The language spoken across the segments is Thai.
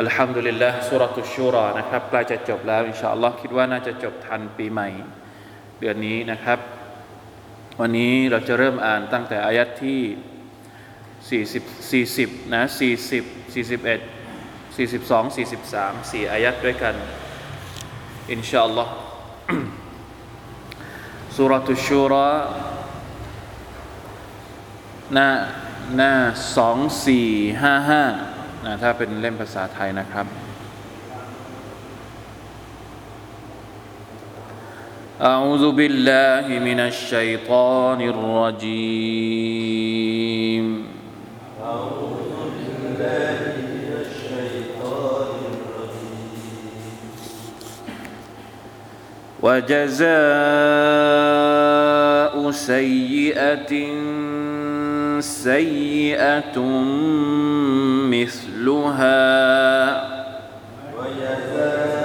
อัลฮัมดุลิลละสุรตุชูรอนะครับใกล้จะจบแล้วอินชาอัลลอฮ์คิดว่าน่าจะจบทันปีใหม่ เดือนนี้นะครับ วันนี้เราจะเริ่มอ่านตั้งแต่อายัดที่ 40 40นะ40 41 42 43 4อายัดด้วยกันอินชาอัลลอฮ์สุรตุชูรอหน้าหน้า2455 นะถ้าเป็นเล่มภาษาไทยนะครับ أعوذ بالله من الشيطان الرجيم أعوذ بالله من الشيطان الرجيم وجزاء سيئة سيئة مثلها. وجزاء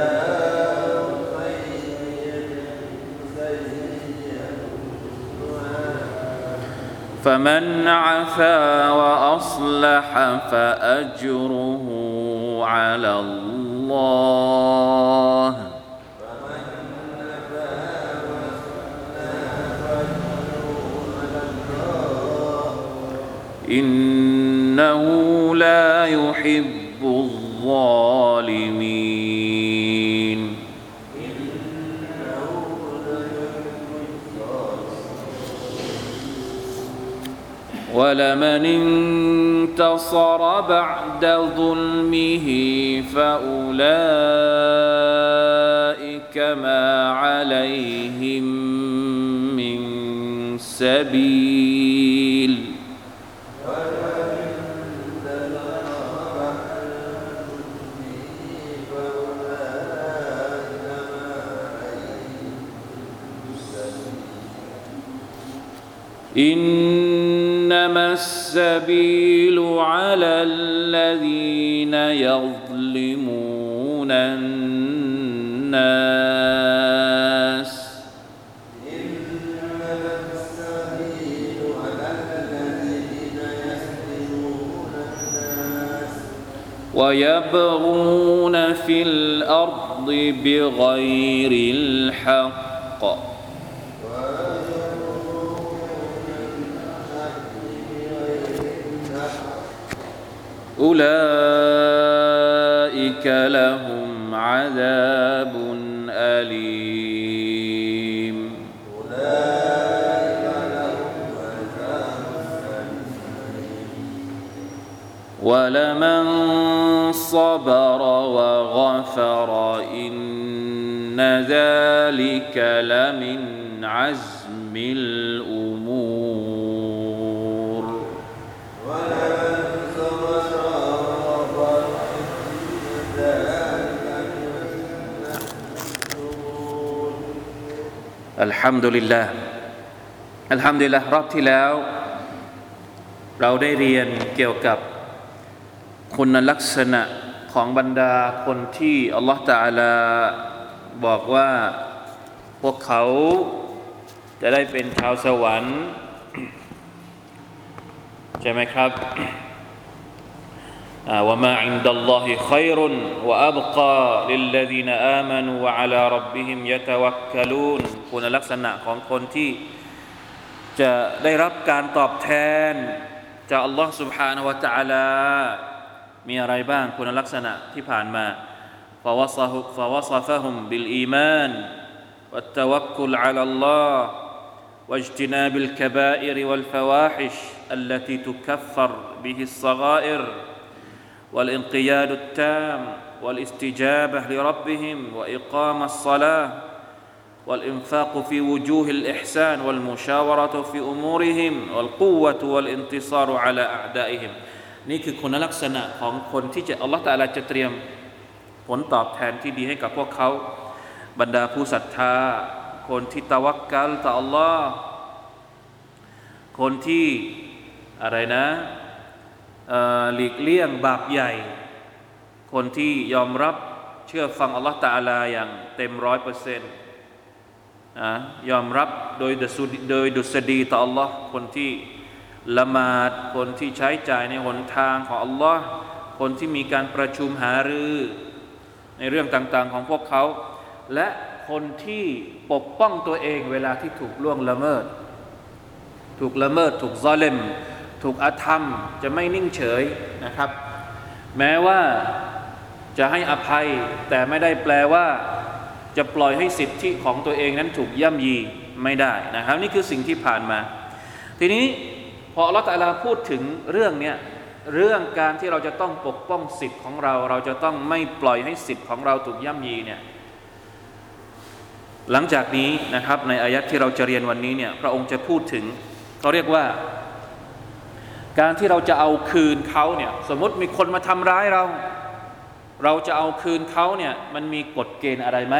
فمن عفا وأصلح فأجره على الله. إنه لا يحب الظالمين. ولمن انتصر بعد ظلمه فأولئك ما عليهم من سبيل. إنما السبيل على الذين يظلمون الناس. ويبغون في الأرض بغير الحق. أولئك لهم عذاب أليم. ولمن صبر وغفر إن ذلك لمن عزم อัลฮัมดุลิลลาห์อัลฮัมดุลิลลาห์รอบที่แล้ว เราได้เรียนเกี่ยวกับคุณลักษณะของบรรดาคนที่อัลลอฮฺตาลาบอกว่าพวกเขาจะได้เป็นชาวสวรรค์ ใช่ไหมครับ وما عند الله خير وأبقى للذين آمنوا وعلى ربهم يتوكلون คุณลักษณะของคนที่จะได้รับการตอบแทนจากอัลลอฮ์ سبحانه และ تعالى มีอะไรบ้างคุณลักษณะที่ผ่านมา فوصفهم بالإيمان والتوكل على الله واجتناب الكبائر والفواحش التي تكفر به الصغائر والانقياد التام والاستجابه لربهم واقام الصلاه والانفاق في وجوه الاحسان والمشاوره في امورهم والقوه والانتصار على اعدائهم นี่คือคุณลักษณะของคนที่จะอัลลอฮฺตะอาลาจะเตรียมผลตอบแทนที่ดีให้กับพวกเขา บรรดาผู้ศรัทธา คนที่ตะวักกัลต่ออัลลอฮ์คนที่อะไรนะเอ่อ หลีกเลี่ยงบาปใหญ่ คนที่ยอมรับเชื่อฟังอัลลอฮ์ตาลาอย่างเต็มร้อยเปอร์เซ็นต์ยอมรับโดยดุษโดยดุษฎีต่ออัลลอฮ์คนที่ละหมาดคนที่ใช้จ่ายในหนทางของอัลลอฮ์คนที่มีการประชุมหารือ ในเรื่องต่างๆของพวกเขา และคนที่ปกป้องตัวเองเวลาที่ถูกล่วงละเมิด ถูกละเมิดถูกซอเลม ถูกอาธรรมจะไม่นิ่งเฉยนะครับ แม้ว่าจะให้อภัย แต่ไม่ได้แปลว่าจะปล่อยให้สิทธิของตัวเองนั้นถูกย่ำยีไม่ได้นะครับ นี่คือสิ่งที่ผ่านมา ทีนี้พอลลอฮฺตาลาพูดถึงเรื่องเนี้ยเรื่องการที่เราจะต้องปกป้องสิทธิ์ของเรา เราจะต้องไม่ปล่อยให้สิทธิ์ของเราถูกย่ำยีเนี่ยหลังจากนี้นะครับในอายัดที่เราจะเรียนวันนี้เนี่ยพระองค์จะพูดถึงเขาเรียกว่า การที่เราจะเอาคืนเขาเนี่ยสมมติมีคนมาทำร้ายเรา เราจะเอาคืนเขาเนี่ยมันมีกฎเกณฑ์อะไรไหม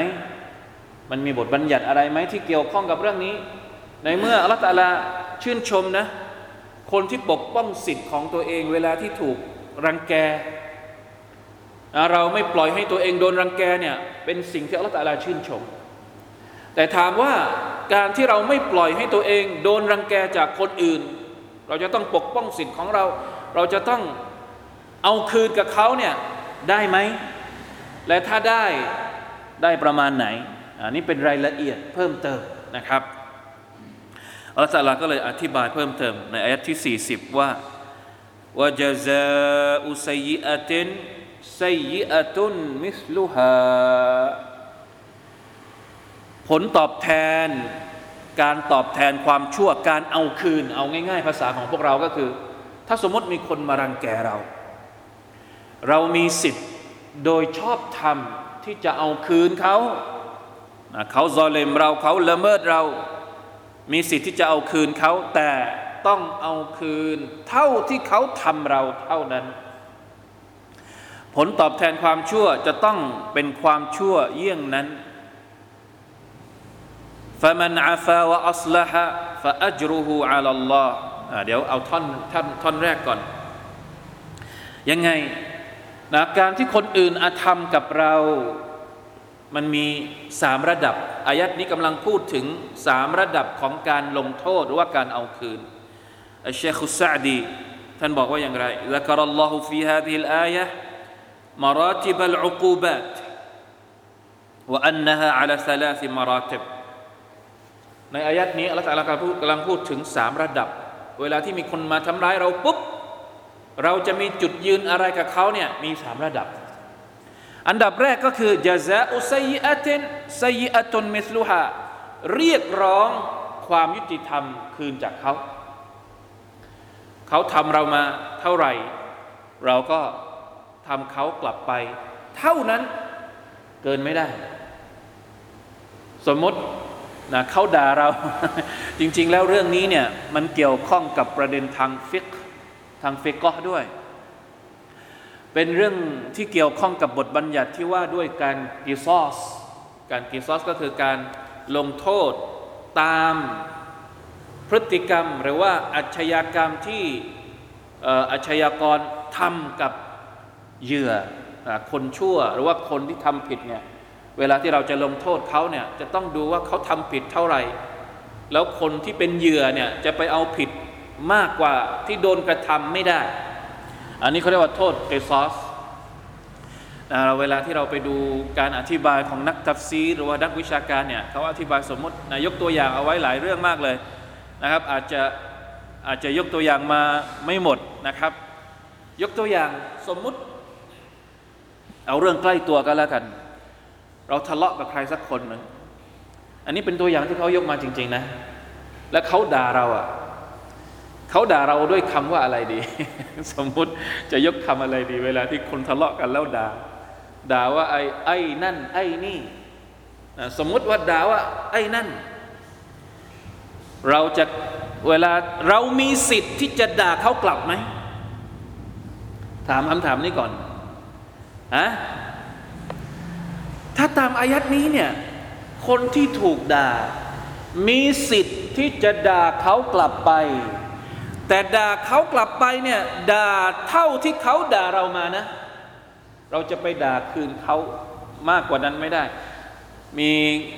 มันมีบทบัญญัติอะไรไหมที่เกี่ยวข้องกับเรื่องนี้ ในเมื่ออัลลอฮฺตะอาลาชื่นชมนะคนที่ปกป้องสิทธิ์ของตัวเองเวลาที่ถูกรังแก เราไม่ปล่อยให้ตัวเองโดนรังแกเนี่ยเป็นสิ่งที่อัลลอฮฺตะอาลาชื่นชม แต่ถามว่าการที่เราไม่ปล่อยให้ตัวเอง โดนรังแกจากคนอื่น เราจะต้องปกป้องสิทธิ์ของเรา เราจะต้องเอาคืนกับเขาเนี่ยได้ไหม และถ้าได้ได้ประมาณไหน อันนี้เป็นรายละเอียดเพิ่มเติมนะครับอัลลอฮฺตะอาลาก็เลยอธิบายเพิ่มเติม ในอายะที่ 40 ว่าว่าจะซาอุซัยอะตินซัยอะตุนมิสลุฮาผลตอบแทน การตอบแทนความชั่วการเอาคืน เอาง่าย ๆ ภาษาของพวกเราก็คือ ถ้าสมมติมีคนมารังแกเรา เรามีสิทธิ์โดยชอบธรรมที่จะเอาคืนเขาเขาซอเลมเราเขาละเมิดเรา มีสิทธิ์ที่จะเอาคืนเขา แต่ต้องเอาคืน เท่าที่เขาทำเราเท่านั้น ผลตอบแทนความชั่วจะต้องเป็นความชั่วเยี่ยงนั้น فمن عفا وأصلح فأجره على الله เดี๋ยวเอาท่อนท่อนท่อนแรกก่อน ยังไงนะการที่คนอื่นอาธรรมกับเรา มันมีสามระดับ อายัดนี้กำลังพูดถึงสามระดับของการลงโทษหรือว่าการเอาคืนอัชเชคุสซาดีท่านบอกว่าอย่างไร ذكر الله في هذه الآية مراتب العقوبات وأنها على ثلاث مراتب ในอายัดนี้อัลลอฮฺตะอาลกำลังพูดกำลังพูดถึงสามระดับ เวลาที่มีคนมาทำร้ายเราปุ๊บ เราจะมีจุดยืนอะไรกับเขาเนี่ยมีสามระดับ อันดับแรกก็คือจาซาอุซัยอะตินซัยอะตุนมิสลูฮาเรียกร้องความยุติธรรมคืนจากเขา เขาทำเรามาเท่าไหร่ เราก็ทำเขากลับไป เท่านั้นเกินไม่ได้ สมมติ นะเขาด่าเรา จริง ๆ แล้วเรื่องนี้เนี่ยมันเกี่ยวข้องกับประเด็นทางฟิกทางฟิกก็ด้วย เป็นเรื่องที่เกี่ยวข้องกับบทบัญญัติที่ว่าด้วยการกิซอส การกิซอสก็คือการลงโทษตามพฤติกรรมหรือว่าอาชญากรรมที่อาชญากรทำกับเหยื่อคนชั่ว หรือว่าคนที่ทำผิดเนี่ย เวลาที่เราจะลงโทษเขาเนี่ยจะต้องดูว่าเขาทำผิดเท่าไหร่ แล้วคนที่เป็นเหยื่อเนี่ยจะไปเอาผิดมากกว่าที่โดนกระทำไม่ได้ อันนี้เขาเรียกว่าโทษเกซอสเวลาที่เราไปดูการอธิบายของนักตัฟซีหรือว่านักวิชาการเนี่ยเขาอธิบายสมมตินะยกตัวอย่างเอาไว้หลายเรื่องมากเลยนะครับ อาจจะอาจจะยกตัวอย่างมาไม่หมดนะครับ ยกตัวอย่างสมมุติ เอาเรื่องใกล้ตัวกันแล้วกัน เราทะเลาะกับใครสักคนหนึ่งอันนี้เป็นตัวอย่างที่เขายกมาจริง ๆ นะ แล้วเขาด่าเราอะเขาด่าเราด้วยคำว่าอะไรดี สมมุติจะยกคำอะไรดี เวลาที่คนทะเลาะกันแล้วด่า ด่าว่าไอ้ไอ้นั่น ไอ้นี่นะสมมุติว่าด่าว่า ไอ้นั่น เราจะเวลาเรามีสิทธิ์ที่จะด่าเขากลับไหมถามคำถามนี้ก่อนอะ ถ้าตามอายัดนี้เนี่ย คนที่ถูกด่า มีสิทธิ์ที่จะด่าเขากลับไป แต่ด่าเขากลับไปเนี่ยด่าเท่าที่เขาด่าเรามานะ เราจะไปด่าคืนเขามากกว่านั้นไม่ได้ มี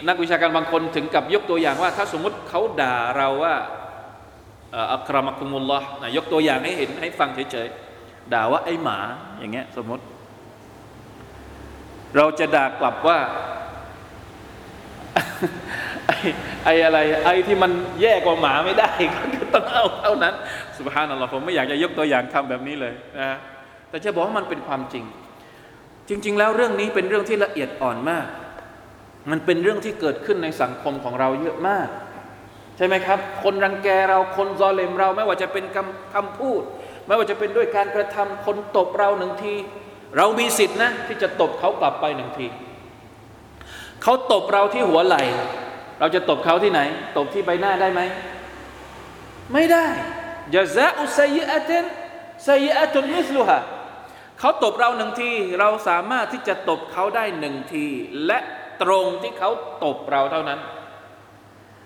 นักวิชาการบางคนถึงกับยกตัวอย่างว่า ถ้าสมมติเขาด่าเราว่าอัครมักุมุลลอฮ์นะยกตัวอย่างให้เห็นให้ฟังเฉยๆด่าว่าไอ้หมาอย่างเงี้ยสมมติ เราจะด่ากลับว่าไอ้ไออะไร ไอ้ที่มันแย่กว่าหมาไม่ได้ก็ต้องเอาเท่านั้นสุภาพนัลลอฮ์ผมไม่อยากจะยกตัวอย่างคำแบบนี้เลยนะแต่จะบอกว่ามันเป็นความจริง จริง ๆ แล้วเรื่องนี้เป็นเรื่องที่ละเอียดอ่อนมาก มันเป็นเรื่องที่เกิดขึ้นในสังคมของเราเยอะมาก ใช่ไหมครับ คนรังแกเราคนซอเลมเรา ไม่ว่าจะเป็นคำคำพูด ไม่ว่าจะเป็นด้วยการกระทำคนตบเราหนึ่งที เรามีสิทธินะ ที่จะตบเขากลับไปหนึ่งทีเขาตบเราที่หัวไหล่ เราจะตบเขาที่ไหน ตบที่ใบหน้าได้ไหม ไม่ได้ยะซาอุซัยอะตนซัยอะตุนมิสลุฮะเขาตบเราหนึ่งที เราสามารถที่จะตบเขาได้หนึ่งที และตรงที่เขาตบเราเท่านั้น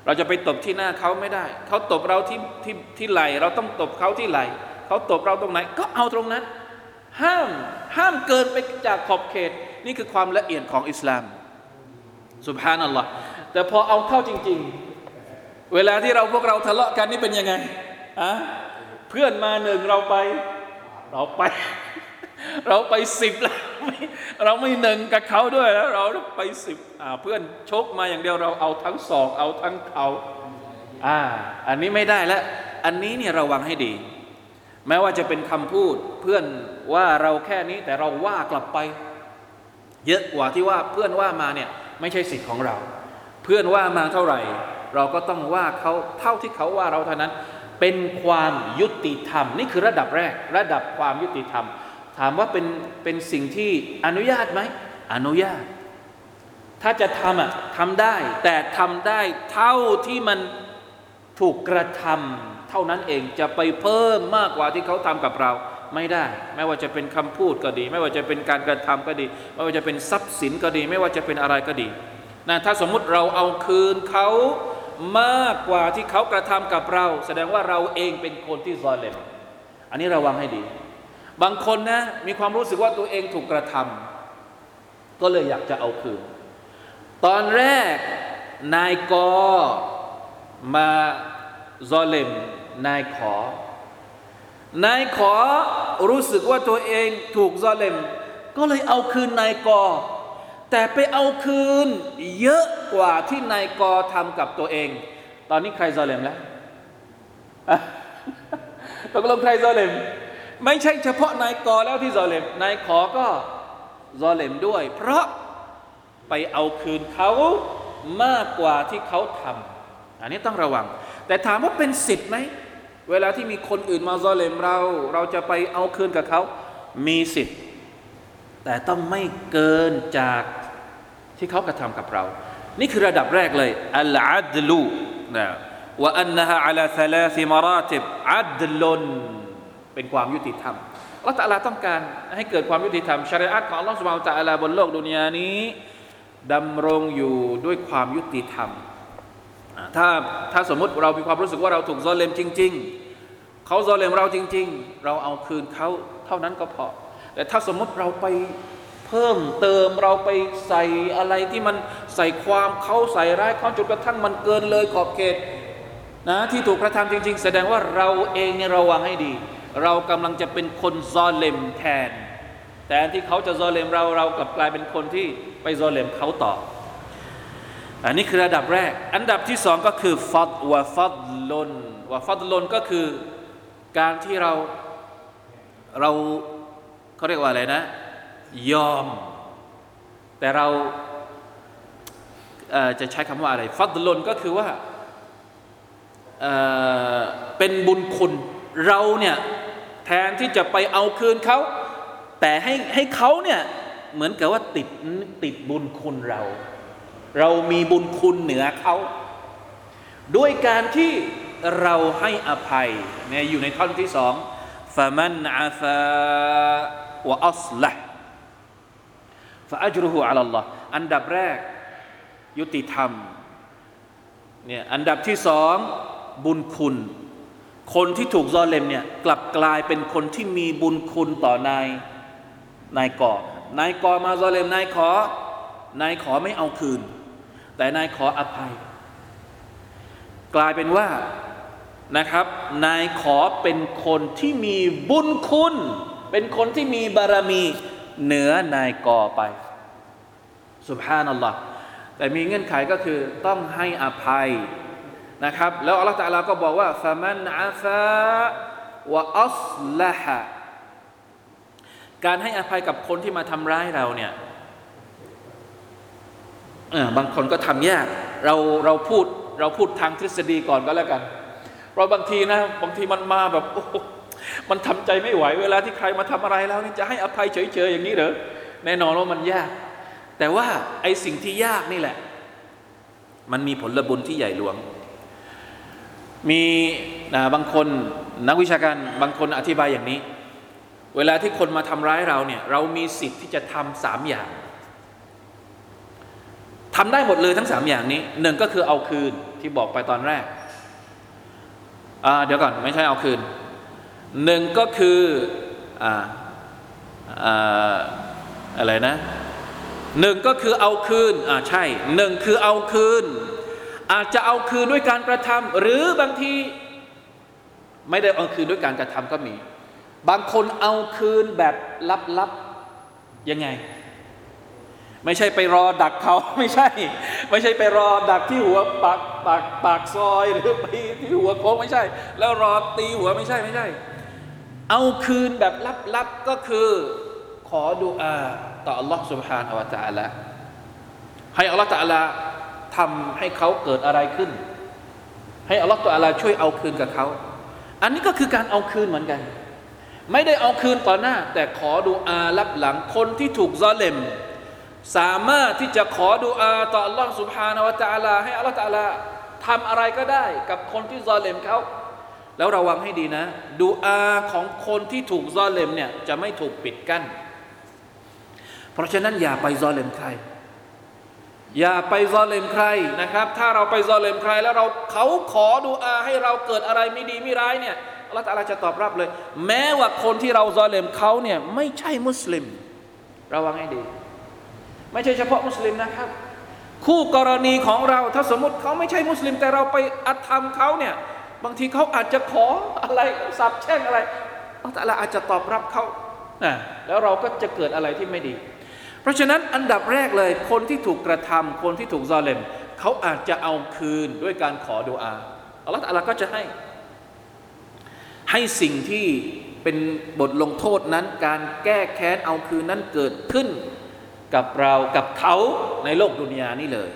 เราจะไปตบที่หน้าเขาไม่ได้ เขาตบเราที่ที่ที่ไหล เราต้องตบเขาที่ไหล เขาตบเราตรงไหน ก็เอาตรงนั้น ห้ามห้ามเกินไปจากขอบเขต นี่คือความละเอียดของอิสลามสุบฮานัลลอฮ์แต่พอเอาเข้าจริง ๆ เวลาที่เราพวกเราทะเลาะกันนี่เป็นยังไงอะเพื่อนมาหนึ่งเราไป เราไป เราไปสิบแล้วเราไม่หนึ่งกับเขาด้วยแล้วเราไปสิบเพื่อนชกมาอย่างเดียวเราเอาทั้งสองเอาทั้งเขาอ่าอันนี้ไม่ได้แล้ว อันนี้เนี่ยระวังให้ดี แม้ว่าจะเป็นคำพูดเพื่อนว่าเราแค่นี้แต่เราว่ากลับไป เยอะกว่าที่ว่าเพื่อนว่ามาเนี่ยไม่ใช่สิทธิ์ของเรา เพื่อนว่ามาเท่าไหร่ เราก็ต้องว่าเขาเท่าที่เขาว่าเราเท่านั้น เป็นความยุติธรรม นี่คือระดับแรก ระดับความยุติธรรม ถามว่าเป็นเป็นสิ่งที่อนุญาตไหมอนุญาต ถ้าจะทำอะทำได้ แต่ทำได้เท่าที่มันถูกกระทำ เท่านั้นเองจะไปเพิ่มมากกว่าที่เขาทำกับเราไม่ได้ ไม่ว่าจะเป็นคำพูดก็ดี ไม่ว่าจะเป็นการกระทำก็ดี ไม่ว่าจะเป็นทรัพย์สินก็ดี ไม่ว่าจะเป็นอะไรก็ดีนะถ้าสมมุติเราเอาคืนเขามากกว่าที่เขากระทำกับเรา แสดงว่าเราเองเป็นคนที่ซอเลมอันนี้ระวังให้ดี บางคนนะมีความรู้สึกว่าตัวเองถูกกระทำก็เลยอยากจะเอาคืน ตอนแรกนายกมาซอเลม นายขอ นายขอรู้สึกว่าตัวเองถูกซอเลม ก็เลยเอาคืนนายกอ แต่ไปเอาคืนเยอะกว่าที่นายกอทำกับตัวเอง ตอนนี้ใครซอเลมแล้วตกลงใครซอเลม ไม่ใช่เฉพาะนายกอแล้วที่ซอเลม นายขอก็ซอเลมด้วย เพราะไปเอาคืนเขามากกว่าที่เขาทำอันนี้ต้องระวัง แต่ถามว่าเป็นสิทธิ์ไหม เวลาที่มีคนอื่นมาซอเลมเรา เราจะไปเอาคืนกับเขา มีสิทธิ์ แต่ต้องไม่เกินจากที่เขากระทำกับเรา นี่คือระดับแรกเลยอัลอัดลูนะว่าอันนะฮะอัลาซาลาซิมาราติบอัดลุนเป็นความยุติธรรมอัลลอฮฺตะลาต้องการให้เกิดความยุติธรรมชริอะตของอัลลอฮฺสุบฮานตะลาบนโลกดุนยานี้ดำรงอยู่ด้วยความยุติธรรมถ้าถ้าสมมติเรามีความรู้สึกว่าเราถูกซอเลมจริง ๆ เขาซอเลมเราจริง ๆ เราเอาคืนเขาเท่านั้นก็พอ แต่ถ้าสมมติเราไปเพิ่มเติมเราไปใส่อะไรที่มันใส่ความเขาใส่ร้ายเขาจนกระทั่งมันเกินเลยขอบเขตนะที่ถูกกระทำจริง ๆ แสดงว่าเราเองเนี่ยระวังให้ดี เรากำลังจะเป็นคนซอเลมแทน แต่ที่เขาจะซอเลมเราเรากลับกลายเป็นคนที่ไปซอเลมเขาต่อ อันนี้คือระดับแรก อันดับที่สองก็คือฟัดวะฟัดลนวะฟัดลนก็คือ การที่เราเราเขาเรียกว่าอะไรนะ ยอม แต่เราจะใช้คำว่าอะไร ฟัดลนก็คือว่าเเป็นบุญคุณเราเนี่ยแทนที่จะไปเอาคืนเขา แต่ให้ให้เขาเนี่ยเหมือนกับว่าติดติดบุญคุณเรา เรามีบุญคุณเหนือเขา ด้วยการที่ เราให้อภัยเนี่ยอยู่ในท่อนที่สองฟะมันอาฟาวะอัสละฟะอัจรุฮูอัลลอฮ์อันดับแรก ยุติธรรมเนี่ยอันดับที่สองบุญคุณ คนที่ถูกซอเลมเนี่ยกลับกลายเป็นคนที่มีบุญคุณต่อนายนายกอนายกอมาซอเลมนายขอนายขอไม่เอาคืน แต่นายขออภัย กลายเป็นว่า นะครับ นายขอเป็นคนที่มีบุญคุณ เป็นคนที่มีบารมีเหนือนายกอไปสุบฮานัลลอฮ์แต่มีเงื่อนไขก็คือต้องให้อภัยนะครับ แล้วอัลลอฮฺตะอาลาก็บอกว่าฟะมันอาฟาวะอัสละฮะการให้อภัยกับคนที่มาทำร้ายเราเนี่ยบางคนก็ทำยาก เราเราพูดเราพูดทางทฤษฎีก่อนก็แล้วกัน ราะบางทีนะบางทีมันมาแบบโอ้โหมันทำใจไม่ไหว เวลาที่ใครมาทำอะไรแล้วนี่จะให้อภัยเฉยๆอย่างนี้เหรอแน่นอนว่ามันยาก แต่ว่าไอ้สิ่งที่ยากนี่แหละ มันมีผลบุญที่ใหญ่หลวง มีนะบางคนนักวิชาการบางคนอธิบายอย่างนี้ เวลาที่คนมาทำร้ายเราเนี่ย เรามีสิทธิ์ที่จะทำสามอย่างทำได้หมดเลยทั้งสามอย่างนี้หนึ่งก็คือเอาคืนที่บอกไปตอนแรก เดี๋ยวก่อนไม่ใช่เอาคืนหนึ่งก็คืออ่าอ่าอะไรนะหนึ่งก็คือเอาคืนอ่าใช่หนึ่งคือเอาคืน อาจจะเอาคืนด้วยการกระทำหรือบางทีไม่ได้เอาคืนด้วยการกระทำก็มี บางคนเอาคืนแบบลับๆยังไง ไม่ใช่ไปรอดักเขา ไม่ใช่ ไม่ใช่ไปรอดักที่หัวปากปากปากซอยหรือไปที่หัวโค้งไม่ใช่ แล้วรอตีหัวไม่ใช่ไม่ใช่ เอาคืนแบบลับๆก็คือ ขอดุอาต่อ Allah سبحانه และ تعالى ให้ Allah تعالى ทำให้เขาเกิดอะไรขึ้น ให้ Allah تعالى ช่วยเอาคืนกับเขา อันนี้ก็คือการเอาคืนเหมือนกัน ไม่ได้เอาคืนต่อหน้า แต่ขอดุอารับหลังคนที่ถูกซอเลม สามารถที่จะขอดุอาต่อ Allah سبحانه และ تعالى ให้ Allah تعالى ทำอะไรก็ได้กับคนที่ซอเลมเขาแล้วระวังให้ดีนะดูอาของคนที่ถูกซอเลมเนี่ยจะไม่ถูกปิดกั้น เพราะฉะนั้นอย่าไปซอเลมใคร อย่าไปซอเลมใครนะครับ ถ้าเราไปซอเลมใคร แล้วเราเขาขอดูอาให้เราเกิดอะไรไม่ดีไม่ร้ายเนี่ยอัลลอฮฺตะอาลาจะตอบรับเลย แม้ว่าคนที่เราซอเลมเขาเนี่ยไม่ใช่มุสลิม ระวังให้ดี ไม่ใช่เฉพาะมุสลิมนะครับ คู่กรณีของเราถ้าสมมติเขาไม่ใช่มุสลิม แต่เราไปอัธรรมเขาเนี่ยบางทีเขาอาจจะขออะไรสับแช่งอะไรอัลลอฮอาจจะตอบรับเขานะแล้วเราก็จะเกิดอะไรที่ไม่ดี เพราะฉะนั้นอันดับแรกเลยคนที่ถูกกระทำคนที่ถูกซอเลมเขาอาจจะเอาคืนด้วยการขอดุอาอัลลอฮฺก็จะให้ ให้สิ่งที่เป็นบทลงโทษนั้น การแก้แค้นเอาคืนนั้นเกิดขึ้น กับเรากับเขาในโลกดุนยานี่เลย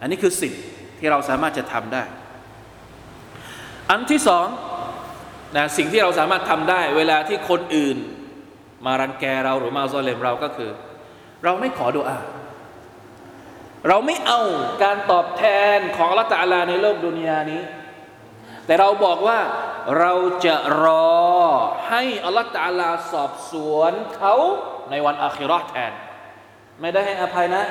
อันนี้คือสิ่งที่เราสามารถจะทำได้ อันที่สองนะสิ่งที่เราสามารถทำได้ เวลาที่คนอื่น มารังแกเราหรือมาซอเลมเราก็คือ เราไม่ขอดุอาเราไม่เอาการตอบแทนของละตาลาในโลกดุนยานี้ แต่เราบอกว่าเราจะรอให้อัลลอฮฺตาลาสอบสวนเขาในวันอาคิรอแทน ไม่ได้ให้อภัยนะ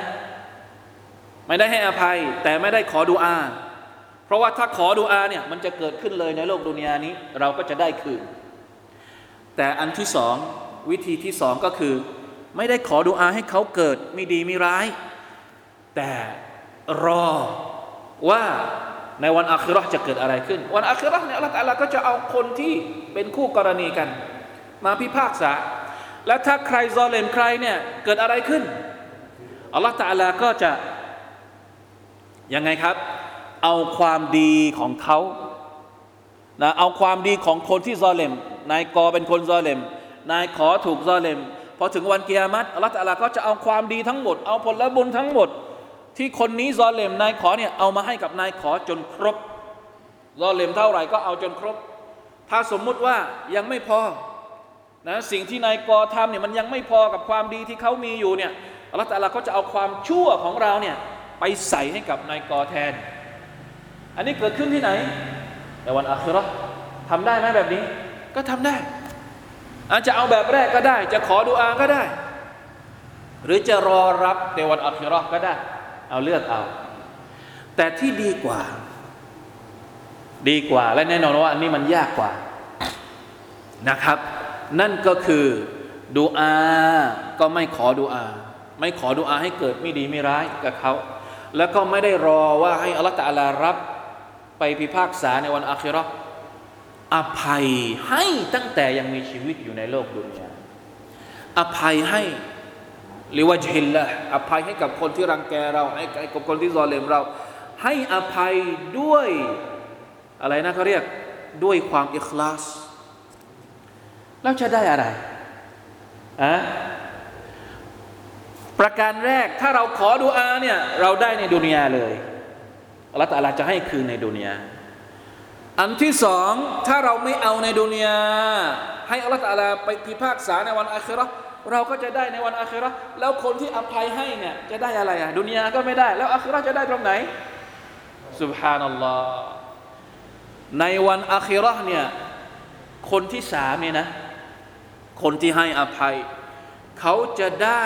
ไม่ได้ให้อภัย แต่ไม่ได้ขอดุอา เพราะว่าถ้าขอดุอาเนี่ยมันจะเกิดขึ้นเลยในโลกดุนยานี้ เราก็จะได้คืน แต่อันที่สองวิธีที่สองก็คือ ไม่ได้ขอดุอาให้เขาเกิดไม่ดีไม่ร้าย แต่รอว่าในวันอาคิรอจะเกิดอะไรขึ้น วันอาคิรอเนี่ยอัลลอฮฺก็จะเอาคนที่เป็นคู่กรณีกัน มาพิพากษา แล้วถ้าใครซอเลมใครเนี่ยเกิดอะไรขึ้น อัลลอฮฺตาลาก็จะยังไงครับ เอาความดีของเขานะเอาความดีของคนที่ซอเลมนายกอเป็นคนซอเลมนายขอถูกซอเลมพอถึงวันเกียรติอัลลอฮฺตาลาก็จะเอาความดีทั้งหมด เอาผลบุญทั้งหมด ที่คนนี้ซอเลมนายขอเนี่ยเอามาให้กับนายขอจนครบรอเลมเท่าไหร่ก็เอาจนครบ ถ้าสมมุติว่ายังไม่พอนะสิ่งที่นายกอทำเนี่ยมันยังไม่พอกับความดีที่เขามีอยู่เนี่ย อัลลอฮฺตะอาลาก็จะเอาความชั่วของเราเนี่ยไปใส่ให้กับนายกอแทน อันนี้เกิดขึ้นที่ไหน ในวันอาคิเราทำได้ไหมแบบนี้ ก็ทำได้ อาจจะเอาแบบแรกก็ได้ จะขอดุอาก็ได้ หรือจะรอรับในวันอัคราก็ได้ เอาเลือกเอา แต่ที่ดีกว่า ดีกว่าและแน่นอนว่าอันนี้มันยากกว่านะครับ นั่นก็คือดูอา ก็ไม่ขอดูอา ไม่ขอดูอาให้เกิดไม่ดีไม่ร้ายกับเขา แล้วก็ไม่ได้รอว่าให้อัลลอฮฺตะอาลารับไปพิพากษาในวันอาคิราะห์อภัยให้ตั้งแต่ยังมีชีวิตอยู่ในโลกดุนยาอภัยให้หรือว่าจิลละอภัยให้กับคนที่รังแกเราให้กับคนที่ซอเลมเรา ให้อภัยด้วยอะไรนะเขาเรียกด้วยความอิคลาสแล้วจะได้อะไรอะ ประการแรกถ้าเราขอดุอาเนี่ยเราได้ในดุนยาเลยอัลลอฮฺตะอาลาจะให้คืนในดุนยาอันที่สองถ้าเราไม่เอาในดุนยาให้อัลลอฮฺตะอาลาไปพิพากษาในวันอาคราเราก็จะได้ในวันอาคราแล้วคนที่อภัยให้เนี่ยจะได้อะไรอะดุนยาก็ไม่ได้ แล้วอาคราจะได้ตรงไหนสุบฮานัลลอฮ์ในวันอาคราเนี่ยคนที่สามเนี่ยนะ คนที่ให้อภัย เขาจะได้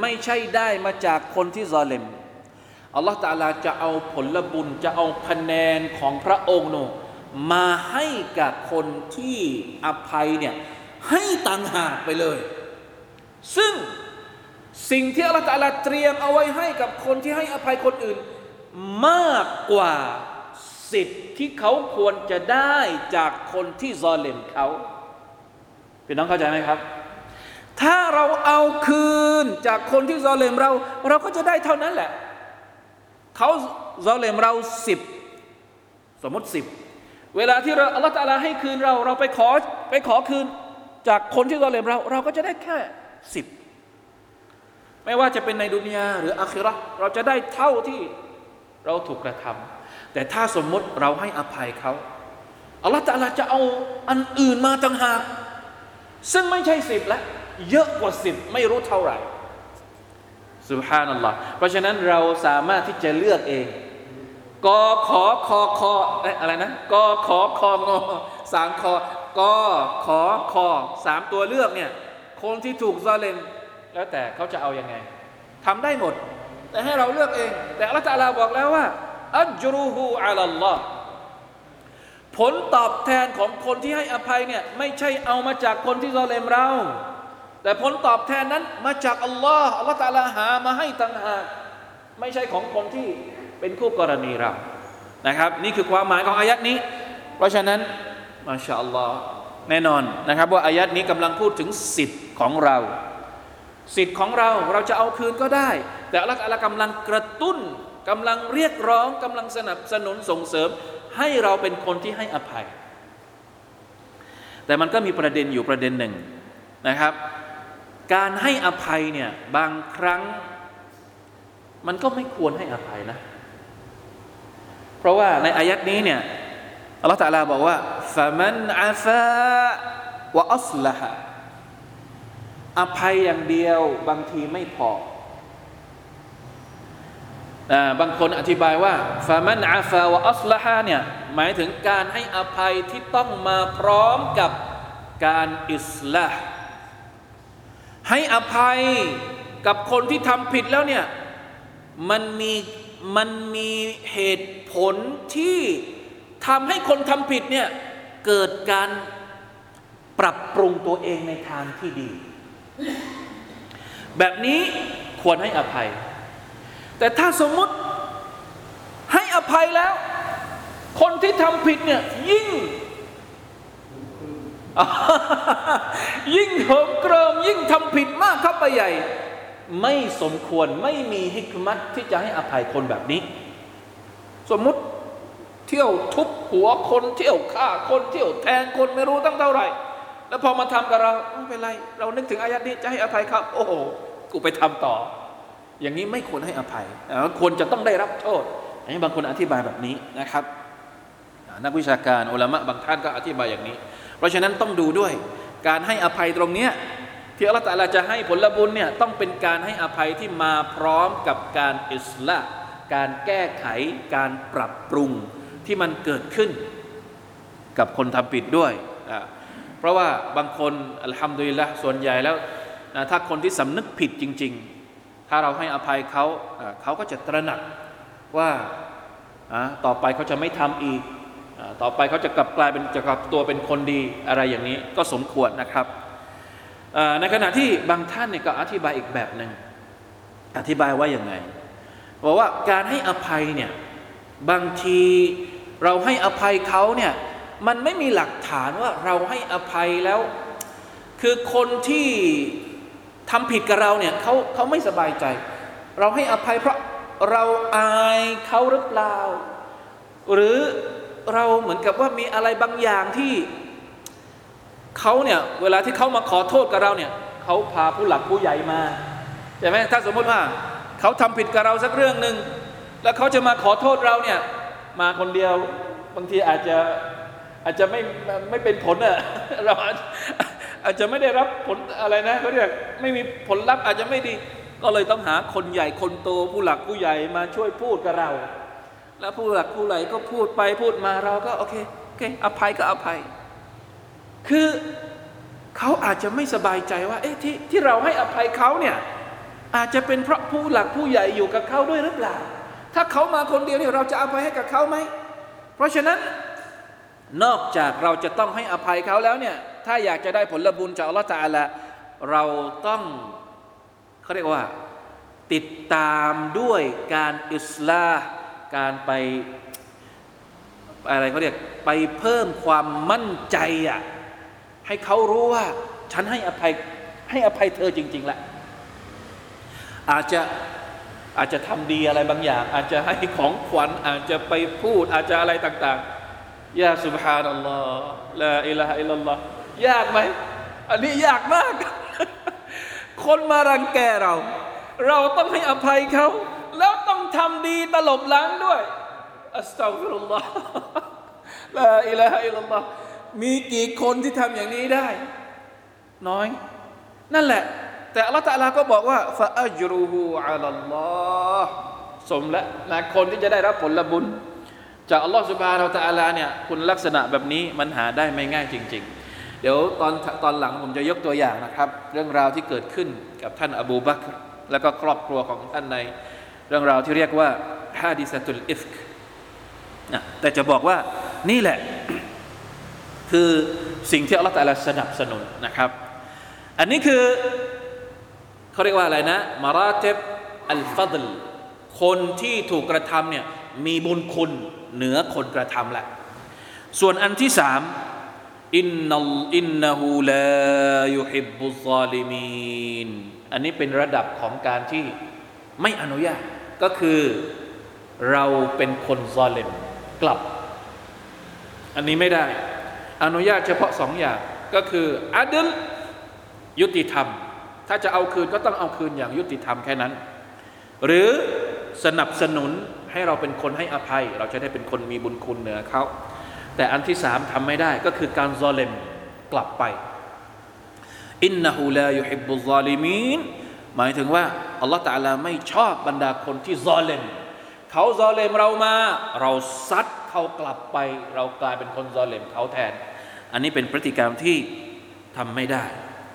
ไม่ใช่ได้มาจากคนที่ซอเลมอัลลอฮฺตาลาจะเอาผลบุญจะเอาคะแนนของพระองค์นมาให้กับคนที่อภัยเนี่ยให้ต่างหากไปเลย ซึ่งสิ่งที่อัลลอฮฺตาลาเตรียมเอาไว้ให้กับคนที่ให้อภัยคนอื่น มากกว่าสิทธิ์ที่เขาควรจะได้จากคนที่ซอเลมเขาพี่น้องเข้าใจไหมครับ ถ้าเราเอาคืนจากคนที่ซอเลมเรา เราก็จะได้เท่านั้นแหละ เขาซอเลมเราสิบสมมติสิบเวลาที่เราอัลลอฮฺตาลาให้คืนเราเราไปขอไปขอคืน จากคนที่ซอเลมเรา เราก็จะได้แค่สิบไม่ว่าจะเป็นในดุนยาหรืออาคิเราะห์เราจะได้เท่าที่เราถูกกระทำแต่ถ้าสมมติเราให้อภัยเขาอัลลอฮฺตาลาจะเอาอันอื่นมาต่างหากซึ่งไม่ใช่สิบแล้ว เยอะกว่าสิบไม่รู้เท่าไหร่สุบฮานัลลอฮ์เพราะฉะนั้นเราสามารถที่จะเลือกเองกอขอคอคออะไรนะกอขอคองอสามคอกอขอคอสามตัวเลือกเนี่ยคนที่ถูกซาเลมแล้วแต่เขาจะเอาอยัางไงทำได้หมด แต่ให้เราเลือกเอง แต่อัลลอฮฺตะอาลาบอกแล้วว่า อัจรุฮูอัลลอฮ์ผลตอบแทนของคนที่ให้อภัยเนี่ยไม่ใช่เอามาจากคนที่ซอเลมเรา แต่ผลตอบแทนนั้นมาจากอัลลอฮ์อัลลอฮ์ตาลาหามาให้ต่างหากไม่ใช่ของคนที่เป็นคู่กรณีเรานะครับ นี่คือความหมายของอายัดนี้ เพราะฉะนั้นมาชาอัลลอฮ์แน่นอนนะครับ ว่าอายัดนี้กำลังพูดถึงสิทธิ์ของเรา สิทธิ์ของเราเราจะเอาคืนก็ได้ แต่อัลลอฮ์กำลังกระตุ้นกำลังเรียกร้องกำลังสนับสนุนส่งเสริม ให้เราเป็นคนที่ให้อภัย แต่มันก็มีประเด็นอยู่ประเด็นหนึ่งนะครับ การให้อภัยเนี่ยบางครั้ง มันก็ไม่ควรให้อภัยนะ เพราะว่าในอายัดนี้เนี่ยอัลลอฮฺตะลาบอกว่าฟะมันอาฟาวะอัสละฮะอภัยอย่างเดียวบางทีไม่พอบางคนอธิบายว่าฟามันอาฟาวะอัสละฮะเนี่ยหมายถึงการให้อภัยที่ต้องมาพร้อมกับการอิสลาห์ ให้อภัยกับคนที่ทำผิดแล้วเนี่ยมันมีมันมีเหตุผลที่ทำให้คนทำผิดเนี่ยเกิดการปรับปรุงตัวเองในทางที่ดี แบบนี้ควรให้อภัย แต่ถ้าสมมุติให้อภัยแล้ว คนที่ทำผิดเนี่ยยิ่ง ยิ่งเหิมเกริมยิ่งทำผิดมากเข้าไปใหญ่ ไม่สมควรไม่มีฮิกมัตที่จะให้อภัยคนแบบนี้ สมมุติเที่ยวทุบหัวคนเที่ยวฆ่าคนเที่ยวแทงคนไม่รู้ตั้งเท่าไหร่ แล้วพอมาทำกับเราไม่เป็นไร เรานึกถึงอายัดนี้จะให้อภัยครับ โอ้โหกูไปทำต่อ อย่างนี้ไม่ควรให้อภัยควรจะต้องได้รับโทษอันนี้บางคนอธิบายแบบนี้นะครับ นักวิชาการอุลามะบางท่านก็อธิบายอย่างนี้ เพราะฉะนั้นต้องดูด้วย การให้อภัยตรงเนี้ยที่อัลลอฮฺตะอาลาจะให้ผลบุญเนี่ยต้องเป็นการให้อภัยที่มาพร้อมกับการอิสละการแก้ไขการปรับปรุงที่มันเกิดขึ้นกับคนทำผิดด้วยอ่าเพราะว่าบางคนอัลฮัมดุลิลละส่วนใหญ่แล้วนะถ้าคนที่สำนึกผิดจริง ๆ ถ้าเราให้อภัยเขาอ่าเขาก็จะตระหนักว่าต่อไปเขาจะไม่ทำอีก ต่อไปเขาจะกลับกลายเป็นจะกลับตัวเป็นคนดีอะไรอย่างนี้ก็สมควรนะครับ ในขณะที่บางท่านเนี่ยก็อธิบายอีกแบบหนึ่งอธิบายว่าอย่างไงบอกว่าการให้อภัยเนี่ยบางทีเราให้อภัยเขาเนี่ยมันไม่มีหลักฐานว่าเราให้อภัยแล้ว คือคนที่ทำผิดกับเราเนี่ยเขาเขาไม่สบายใจ เราให้อภัยเพราะเราอายเขาหรือเปล่า หรือ เราเหมือนกับว่ามีอะไรบางอย่างที่เขาเนี่ยเวลาที่เขามาขอโทษกับเราเนี่ยเขาพาผู้หลักผู้ใหญ่มาใช่ไหมถ้าสมมติว่าเขาทำผิดกับเราสักเรื่องหนึ่งแล้วเขาจะมาขอโทษเราเนี่ยมาคนเดียวบางทีอาจจะอาจจะไม่ไม่เป็นผลอะเราอาจจะไม่ได้รับผลอะไรนะเขาเรียกไม่มีผลลัพธ์อาจจะไม่ดี ก็เลยต้องหาคนใหญ่คนโตผู้หลักผู้ใหญ่มาช่วยพูดกับเรา แล้วผู้หลักผู้ใหญ่ก็พูดไปพูดมาเราก็โอเคโอเคอภัยก็อภัย คือเขาอาจจะไม่สบายใจว่า เอ๊ะที่ที่เราให้อภัยเขาเนี่ยอาจจะเป็นเพราะผู้หลักผู้ใหญ่อยู่กับเขาด้วยหรือเปล่า ถ้าเขามาคนเดียวเนี่ยเราจะอภัยให้กับเขาไหม เพราะฉะนั้นนอกจากเราจะต้องให้อภัยเขาแล้วเนี่ย ถ้าอยากจะได้ผลบุญจากอัลลอฮฺตาละเราต้องเขาเรียกว่า ติดตามด้วยการอิสลาห์ การไปอะไรเขาเรียกไปเพิ่มความมั่นใจอะให้เขารู้ว่า ฉันให้อภัยให้อภัยเธอจริง ๆแหละอาจจะอาจจะทำดีอะไรบางอย่าง อาจจะให้ของขวัญอาจจะไปพูด อาจจะอะไรต่างๆยาสุบฮานัลลอฮ์ลาอิลาฮอิลลัลลอฮ์ยากไหมอันนี้ยากมาก คนมารังแกเรา เราต้องให้อภัยเขา ดีตลบหลังด้วยอัสตัฟิรุลลอฮ์ลาอิลาฮะอิลลัลลอฮ์มีกี่คนที่ทำอย่างนี้ได้ น้อย นั่นแหละ แต่อัลลอฮฺตะอาลาก็บอกว่าฟาอัจรูฮูอัลลอฮ์สมและนะคนที่จะได้รับผลบุญ จากอัลลอฮฺสุบฮานาอัลตะอาลาเนี่ยคุณลักษณะแบบนี้มันหาได้ไม่ง่ายจริง ๆเดี๋ยวตอนตอนหลังผมจะยกตัวอย่างนะครับ เรื่องราวที่เกิดขึ้นกับท่านอบูบักรแล้วก็ครอบครัวของท่านใน เรื่องราวที่เรียกว่าฮาดิสตุลอิฟกนะแต่จะบอกว่านี่แหละ คือสิ่งที่อัลลอฮฺตะอาลาสนับสนุนนะครับ อันนี้คือเขาเรียกว่าอะไรนะมาราเตบอัลฟัดลคนที่ถูกกระทำเนี่ยมีบุญคุณเหนือคนกระทำแหละ ส่วนอันที่สามอินนัลอินนหูลายุฮิบบุซาลิมีนอันนี้เป็นระดับของการที่ไม่อนุญาต ก็คือเราเป็นคนซอเลมกลับ อันนี้ไม่ได้ อนุญาตเฉพาะสองอย่างก็คืออาดลยุติธรรม ถ้าจะเอาคืนก็ต้องเอาคืนอย่างยุติธรรมแค่นั้น หรือสนับสนุนให้เราเป็นคนให้อภัย เราจะได้เป็นคนมีบุญคุณเหนือเขาแต่อันที่สามทำไม่ได้ก็คือการ ظالم กลับไป إنه لا يحب الظالمين หมายถึงว่า อัลลอฮฺตะอาลาไม่ชอบบรรดาคนที่ซอเลมเขาซอเลมเรามา เราซัดเขากลับไป เรากลายเป็นคนซอเลมเขาแทน อันนี้เป็นพฤติกรรมที่ทำไม่ได้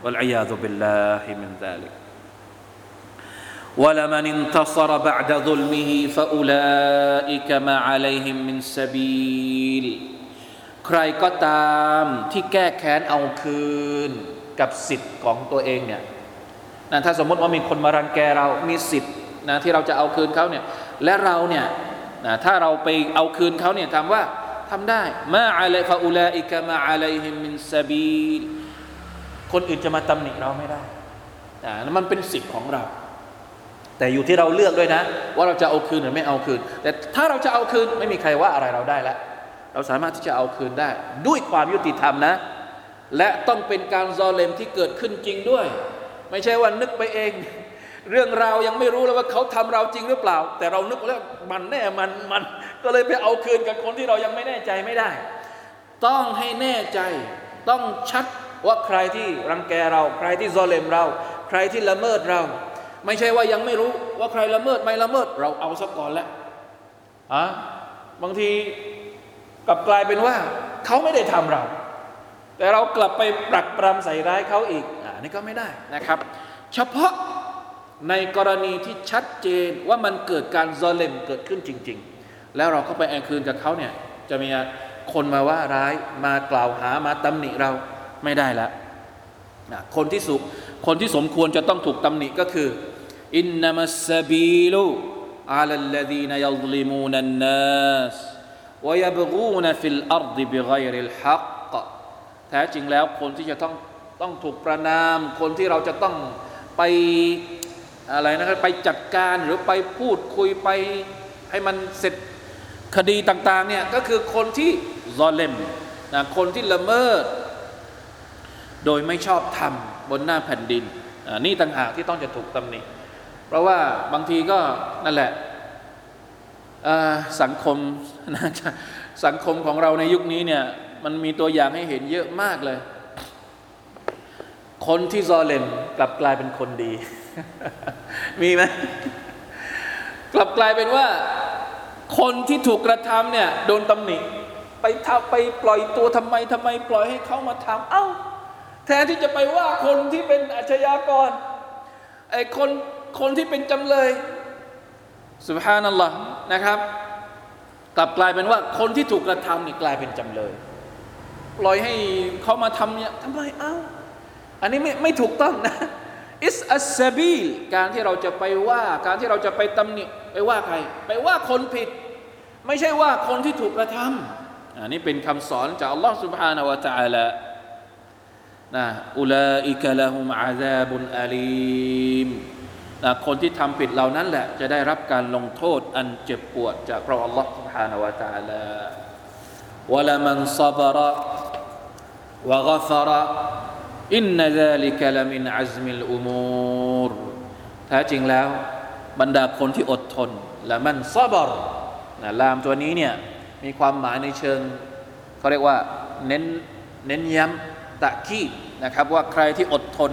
วัลอียาซุบิลลาฮิมินซาลิก ولمن انتصر بعد ظلمه فأولئك ما عليهم من سبيل ใครก็ตามที่แก้แค้นเอาคืนกับสิทธิ์ของตัวเองเนี่ย นะถ้าสมมติว่ามีคนมารังแกเรามีสิทธิ์นะที่เราจะเอาคืนเขาเนี่ยและเราเนี่ยนะถ้าเราไปเอาคืนเขาเนี่ยถามว่าทำได้มาอะไรฟาอุลาอิกะมาอะไรฮิมินซาบีคนอื่นจะมาตำหนิเราไม่ได้นะมันเป็นสิทธิ์ของเรา แต่อยู่ที่เราเลือกด้วยนะ ว่าเราจะเอาคืนหรือไม่เอาคืน แต่ถ้าเราจะเอาคืนไม่มีใครว่าอะไรเราได้แล้วเราสามารถที่จะเอาคืนได้ ด้วยความยุติธรรมนะ และต้องเป็นการซอเลมที่เกิดขึ้นจริงด้วย ไม่ใช่ว่านึกไปเอง เรื่องราวยังไม่รู้เลยว่าเขาทำเราจริงหรือเปล่า แต่เรานึกแล้วมันแน่มันมัน ก็เลยไปเอาคืนกับคนที่เรายังไม่แน่ใจไม่ได้ ต้องให้แน่ใจต้องชัดว่าใครที่รังแกเรา ใครที่ซอเลมเรา ใครที่ละเมิดเรา ไม่ใช่ว่ายังไม่รู้ว่าใครละเมิดไม่ละเมิด เราเอาซะก่อนแล้วอะบางทีกลับกลายเป็นว่า เขาไม่ได้ทำเรา แต่เรากลับไปปรักปรำใส่ร้ายเขาอีกานี่ก็ไม่ได้นะครับ เฉพาะในกรณีที่ชัดเจนว่ามันเกิดการซอเลมเกิดขึ้นจริง ๆ แล้วเราเข้าไปแองคืนกับเขาเนี่ยจะมีคนมาว่าร้ายมากล่าวหามาตำหนิเราไม่ได้แล้วนะคนที่สุคนที่สมควรจะต้องถูกตำหนิก็คือإنما السبيل على الذين يظلمون الناس ويبغون في الأرض بغير الحقแท้จริงแล้วคนที่จะต้อง ต้องถูกประณามคนที่เราจะต้องไปอะไรนะครับไปจัดการหรือไปพูดคุยไปให้มันเสร็จคดีต่างๆเนี่ยก็คือคนที่ซอเลมนะคนที่ละเมิด โดยไม่ชอบทำบนหน้าแผ่นดินนี่ต่างหากที่ต้องจะถูกตำหนิเพราะว่าบางทีก็นั่นแหละสังคมสังคมของเราในยุคนี้เนี่ยมันมีตัวอย่างให้เห็นเยอะมากเลย คนที่ซอเลมกลับกลายเป็นคนดี มีไหมกลับกลายเป็นว่า คนที่ถูกกระทำเนี่ยโดนตำหนิ ไปทำไปปล่อยตัวทำไมทำไม ปล่อยให้เขามาทำเอ้า แทนที่จะไปว่าคนที่เป็นอาชญากรไอ้คนคนที่เป็นจำเลยสุภานัลลอฮ์นะครับ กลับกลายเป็นว่าคนที่ถูกกระทำนี่กลายเป็นจำเลย ปล่อยให้เขามาทำเนี่ยทำไมเอ้า อันนี้ไม่ไม่ถูกต้องนะอิสอัสซบีลการที่เราจะไปว่า การที่เราจะไปตำหนิไปว่าใคร ไปว่าคนผิด ไม่ใช่ว่าคนที่ถูกกระทำอันนี้เป็นคำสอนจากอัลลอฮ์ سبحانه และ تعالى นะอุลาอิกะละฮุมอาซาบุนอาลีมนะคนที่ทำผิดเหล่านั้นแหละ จะได้รับการลงโทษอันเจ็บปวดจากพระอัลลอฮ์ سبحانه และ تعالى วะละมันซาบระวะกฟระ อินนัซาลิกะลมินอัซมิลอุมูรแท้จริงแล้ว บรรดาคนที่อดทนและมันซาบรนะลามตัวนี้เนี่ยมีความหมายในเชิงเขาเรียกว่าเน้นเน้นย้ำตะคีดนะครับว่าใครที่อดทน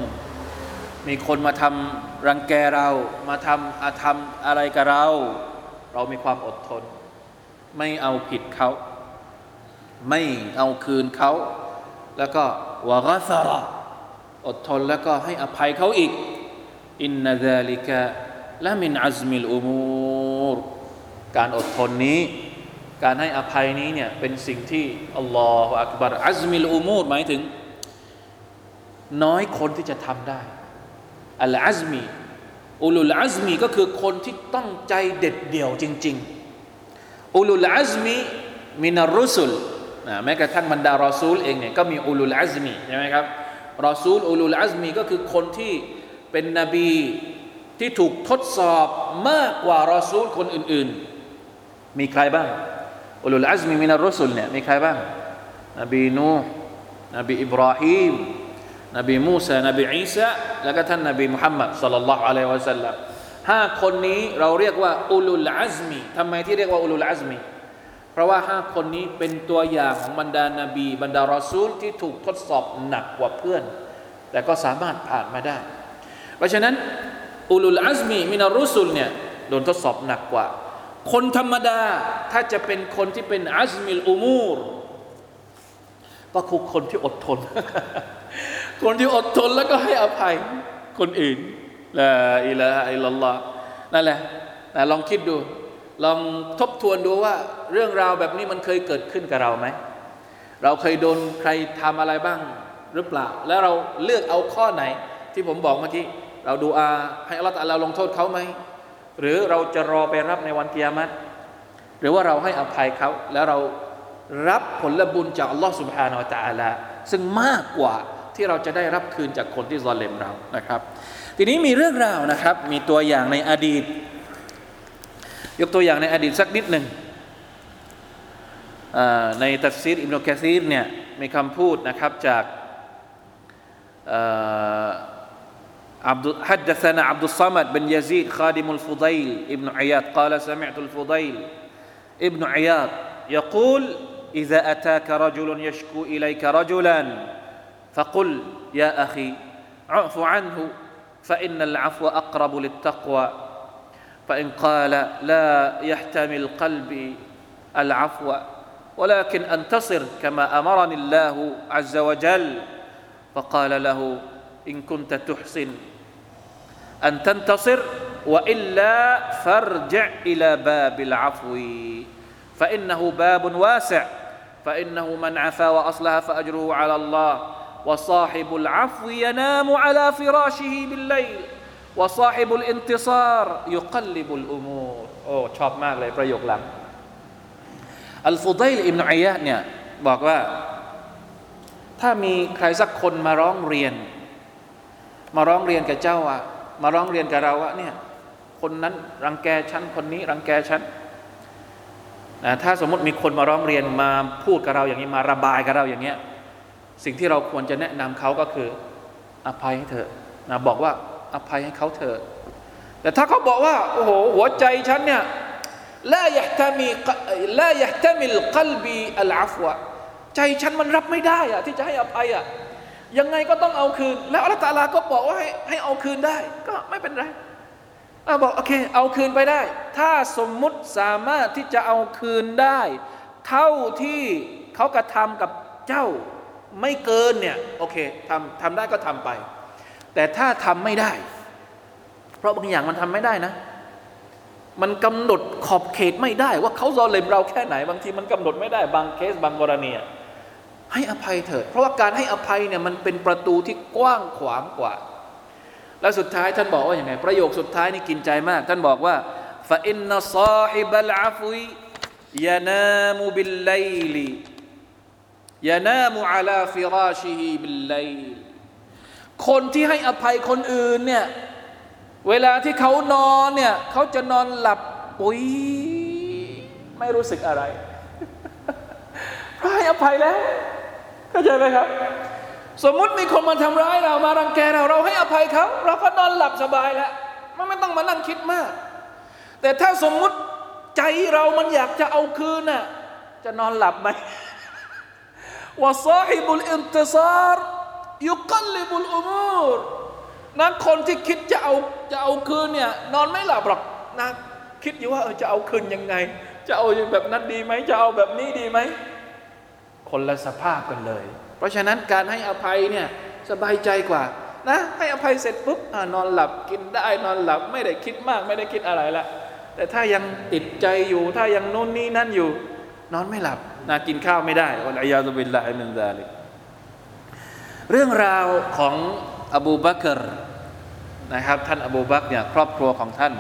มีคนมาทำรังแกเรา มาทำอาธรรมอะไรกับเรา เรามีความอดทน ไม่เอาผิดเขา ไม่เอาคืนเขา แล้วก็วะกซาระ อดทนแล้วก็ให้อภัยเขาอีกอินนาซาลิกะละมินอัซมิลอุมูรการอดทนนี้ การให้อภัยนี้เนี่ยเป็นสิ่งที่อัลลอฮฺอักบารอัซมิลอุมูรหมายถึง น้อยคนที่จะทำได้อัลอัซมีอุลุลอัซมีก็คือคนที่ต้องใจเด็ดเดี่ยวจริง ๆ อุลุลอัซมีมินารุสุลนะแม้กระทั่งบรรดารอซูลเองเนี่ยก็มีอุลุลอัซมีใช่ไหมครับ รอซูลอุลุลอัซมีก็คือคนที่เป็นนบีที่ถูกทดสอบมากกว่ารอซูลคนอื่น ๆ มีใครบ้างอุลุลอัซมีมินารุสุลเนี่ยมีใครบ้างนบีนูนบีอิบราฮิมนบีมูซานบีอีสาแล้วก็ท่านนบีมุฮัมมัดصلى الله عليه وسلمห้าคนนี้เราเรียกว่า أولو العزم ทำไมที่เรียกว่า أولو العزم เพราะว่าห้าคนนี้เป็นตัวอย่างของบรรดานาบี บรรดารอซูลที่ถูกทดสอบหนักกว่าเพื่อน แต่ก็สามารถผ่านมาได้ เพราะฉะนั้นأولو العزم من الرسلเนี่ยโดนทดสอบหนักกว่า คนธรรมดาถ้าจะเป็นคนที่เป็นعزم الأمورก็คือคนที่อดทน คนที่อดทนแล้วก็ให้อภัยคนอื่นละอิละอิลลัลลอฮ์นั่นแหละลองคิดดู ลองทบทวนดูว่า เรื่องราวแบบนี้มันเคยเกิดขึ้นกับเราไหม เราเคยโดนใครทำอะไรบ้างหรือเปล่า แล้วเราเลือกเอาข้อไหน ที่ผมบอกเมื่อกี้ เราดูอาให้อัลลอฮฺเราลงโทษเขาไหม หรือเราจะรอไปรับในวันกิยามัตหรือว่าเราให้อภัยเขา แล้วเรารับผลบุญจากอัลลอฮฺسبحانه وتعالىซึ่งมากกว่าที่เราจะได้รับคืนจากคนที่ظالمเรานะครับ ทีนี้มีเรื่องราวนะครับ มีตัวอย่างในอดีต ยกตัวอย่างในอดีตสักนิดหนึ่ง ในตัดซีรอิบนุกะซีรเนี่ยมีคำพูดนะครับจากอับดุ حدثنا عبد الصمد بن يزيد خادم الفضيل ابن عياد قال سمعت الفضيل ابن عياض يقول إذا أتاك رجل يشكو إليك رجلا فقل يا أخي اعف عنه فإن العفو أقرب للتقوى فإن قال لا يحتمل قلبي العفو ولكن أنتصر كما أمرني الله عز وجل فقال له إن كنت تحسن أن تنتصر وإلا فارجع إلى باب العفو فإنه باب واسع فإنه من عفا وأصلح فأجره على الله وصاحب العفو ينام على فراشه بالليل وصاحب الانتصار يقلب الأمور โอ้ชอบมากเลยประโยคหลัง อัลฟุดัยลอิบนุอัยยะเนี่ยบอกว่า ถ้ามีใครสักคนมาร้องเรียน มาร้องเรียนกับเจ้าอะมาร้องเรียนกับเราว่าเนี่ยคนนั้นรังแกฉันคนนี้รังแกฉันนะถ้าสมมติมีคนมาร้องเรียนมาพูดกับเราอย่างนี้มาระบายกับเราอย่างเงี้ยสิ่งที่เราควรจะแนะนำเขาก็คือ อภัยให้เถอะนะบอกว่าอภัยให้เขาเถอะแต่ถ้าเขาบอกว่า โอ้โห หัวใจฉันเนี่ยละยะตมี ละยะตมิลกลบีอัลอาฟวะใจฉันมันรับไม่ได้อะที่จะให้อภัยอะยังไงก็ต้องเอาคืน แล้วอัลตาลาก็บอกว่าให้ให้เอาคืนได้ ก็ไม่เป็นไรอบอกโอเค เอาคืนไปได้ ถ้าสมมุติสามารถที่จะเอาคืนได้ เท่าที่เขากระทำกับเจ้าไม่เกินเนี่ยโอเคทำทำได้ก็ทำไป แต่ถ้าทำไม่ได้ เพราะบางอย่างมันทำไม่ได้นะ มันกำหนดขอบเขตไม่ได้ ว่าเขาظالمเราแค่ไหน บางทีมันกำหนดไม่ได้บางเคสบางกรณีให้อภัยเถิดเพราะว่าการให้อภัยเนี่ยมันเป็นประตูที่กว้างขวางกว่า และสุดท้ายท่านบอกว่าอย่างไงประโยคสุดท้ายนี่กินใจมาก ท่านบอกว่าفإن صاحب العفو ينام بالليل ينام على فراشه بالليلคนที่ให้อภัยคนอื่นเนี่ย เวลาที่เขานอนเนี่ยเขาจะนอนหลับปุ๋ยไม่รู้สึกอะไรพราะให้อภัยแล้วเข้าใจไหมครับ สมมุติมีคนมาทำร้ายเรามารังแกเราเราให้อภัยเขาเราก็นอนหลับสบายแล้วมันไม่ต้องมานั่งคิดมาก แต่ถ้าสมมุติใจเรามันอยากจะเอาคืนน่ะจะนอนหลับไหมวะซาฮิบุลอินติซารยุกลิบุลอุมูร นั้นคนที่คิดจะเอาจะเอาคืนเนี่ยนอนไม่หลับหรอกนะคิดอยู่ว่าเออจะเอาคืนยังไง จะเอาแบบนั้นดีไหมจะเอาแบบนี้ดีไหมคนละสภาพกันเลย เพราะฉะนั้นการให้อภัยเนี่ยสบายใจกว่านะให้อภัยเสร็จปุ๊บอนอนหลับกินได้นอนหลับไม่ได้คิดมากไม่ได้คิดอะไรละแต่ถ้ายังติดใจอยู่ถ้ายังนู่นนี่นั่นอยู่ นอนไม่หลับนะกินข้าวไม่ได้อัลอยาตุบิลลาฮิมินซาลิเรื่องราวของอบูบักร นะครับ ท่านอบูบักเนี่ยครอบครัวของท่าน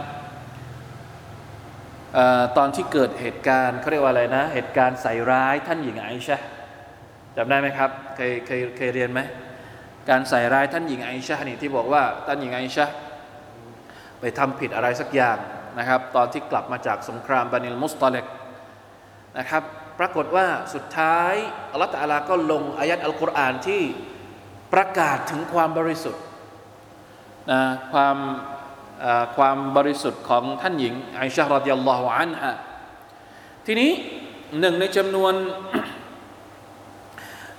อตอนที่เกิดเหตุการณ์เขาเรียกว่าอะไรนะ เหตุการณ์ใส่ร้ายท่านหญิงไอชะจำได้ไหมครับเคยเคยเคยเรียนไหมการใส่ร้ายท่านหญิงไอชะนี่ที่บอกว่าท่านหญิงไอชะไปทำผิดอะไรสักอย่างนะครับ ตอนที่กลับมาจากสงครามบานิลมุสตอเลกนะครับปรากฏว่าสุดท้ายอัลลอฮฺตะอาลาก็ลงอายัดอัลกุรอานที่ประกาศถึงความบริสุทธิ์ นะความความบริสุทธิ์ของท่านหญิงไอชะรดิยัลลอฮุอันฮะทีนี้หนึ่งในจำนวน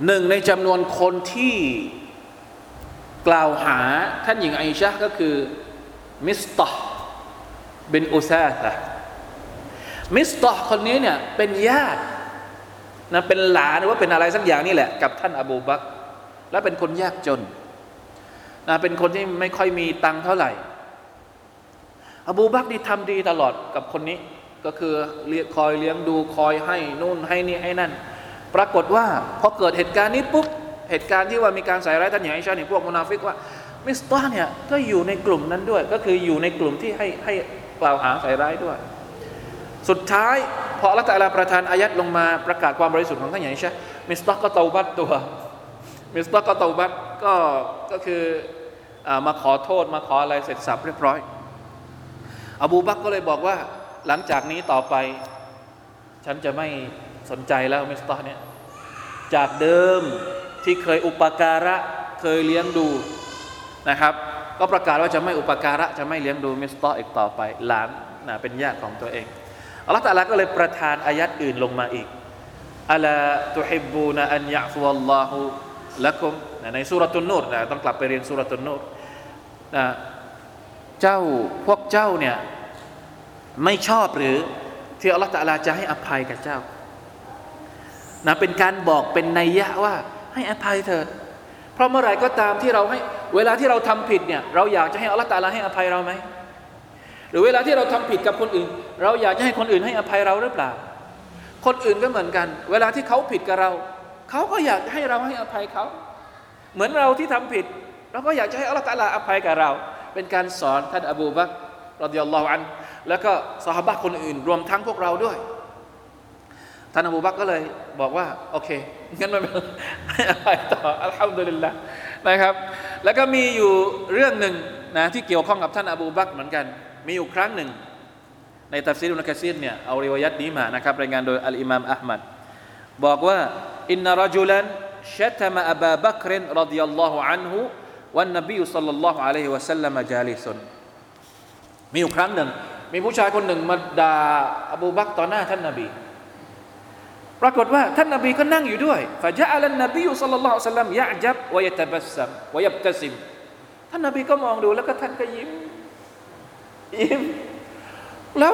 หนึ่งในจำนวนคนที่กล่าวหาท่านหญิงไอชะก็คือมิสตอบินอุซาตะมิสตอคนนี้เนี่ยเป็นญาตินะเป็นหลานหรือว่าเป็นอะไรสักอย่างนี่แหละ กับท่านอบูบักและเป็นคนยากจน นะเป็นคนที่ไม่ค่อยมีตังค์เท่าไหร่ อบูบักนี่ทำดีตลอดกับคนนี้ ก็คือเลี้ยคอยเลี้ยงดูคอยให้นู่นให้นี่ให้นั่น ปรากฏว่าพอเกิดเหตุการณ์นี้ปุ๊บเหตุการณ์ที่ว่ามีการใส่ร้ายท่านอย่างไอชาเนี่ยพวกมุนาฟิกว่ามิสตาเนี่ยก็อยู่ในกลุ่มนั้นด้วย ก็คืออยู่ในกลุ่มที่ให้ให้กล่าวหาใส่ร้ายด้วย สุดท้ายพออัลลอฮฺตะอาลาประทานอายัดลงมาประกาศความบริสุทธิ์ของท่านอย่างไอชามิสตาก็เตาบัตตัว มิสตาก็ตาบัตก็ก็คืออมาขอโทษมาขออะไรเสร็จสับเรียบร้อย อบูบักก็เลยบอกว่า หลังจากนี้ต่อไป ฉันจะไม่สนใจแล้วมิสตาเนี่ยจากเดิมที่เคยอุปการะเคยเลี้ยงดูนะครับ ก็ประกาศว่าจะไม่อุปการะจะไม่เลี้ยงดูมิสตาอีกต่อไปหลานนะเป็นญาติของตัวเองอัลลอฮฺตะอาลาก็เลยประทานอายัดอื่นลงมาอีกอัลาตุฮิบบูนอันยะฟุวัลลอฮุ ละกุมในสุรตุนนูรนะต้องกลับไปเรียนสุรตุนนูรนะเจ้าพวกเจ้าเนี่ยไม่ชอบหรือที่อัลลอฮฺตะลาจะให้อภัยกับเจ้านะเป็นการบอกเป็นนัยยะว่าให้อภัยเธอ เพราะเมื่อไหร่ก็ตามที่เราให้เวลาที่เราทำผิดเนี่ยเราอยากจะให้อัลลอฮฺตะลาให้อภัยเราไหมหรือเวลาที่เราทำผิดกับคนอื่น เราอยากจะให้คนอื่นให้อภัยเราหรือเปล่า คนอื่นก็เหมือนกัน เวลาที่เขาผิดกับเรา เขาก็อยากให้เราให้อภัยเขาเหมือนเราที่ทำผิดเราก็อยากจะให้อัลลอฮฺตะอาลาอภัยกับเรา เป็นการสอนท่านอบูบักรรดิยัลลอฮุอันแล้วก็สหบะคนอื่น รวมทั้งพวกเราด้วย ท่านอบูบักก็เลยบอกว่า โอเคงั้นม่เป็นให้อภัยต่ออัลฮัมดุลิลละนะครับ แล้วก็มีอยู่เรื่องหนึ่งนะที่เกี่ยวข้องกับท่านอบูบักเหมือนกัน มีอยู่ครั้งหนึ่ง ในตัฟซีรุนกะซีรเนี่ยเอาริวายัตนี้มานะครับรายงานโดยอัลอิมามอัลมัด บอกว่าإن رجلا شتم أبا بكر رضي الله عنه والنبي صلى الله عليه وسلم جالسมีอยู่ครั้งหนึ่ง มีผู้ชายคนหนึ่งมาด่าอบูบักรต่อหน้าท่านนบีปรากฏว่าท่านนบีก็นั่งอยู่ด้วยفجعل النبي صلى الله عليه وسلم يعجب ويتبسم ويبتسمท่านนบีก็มองดูแล้วก็ท่านก็ยิ้มยิ้มแล้ว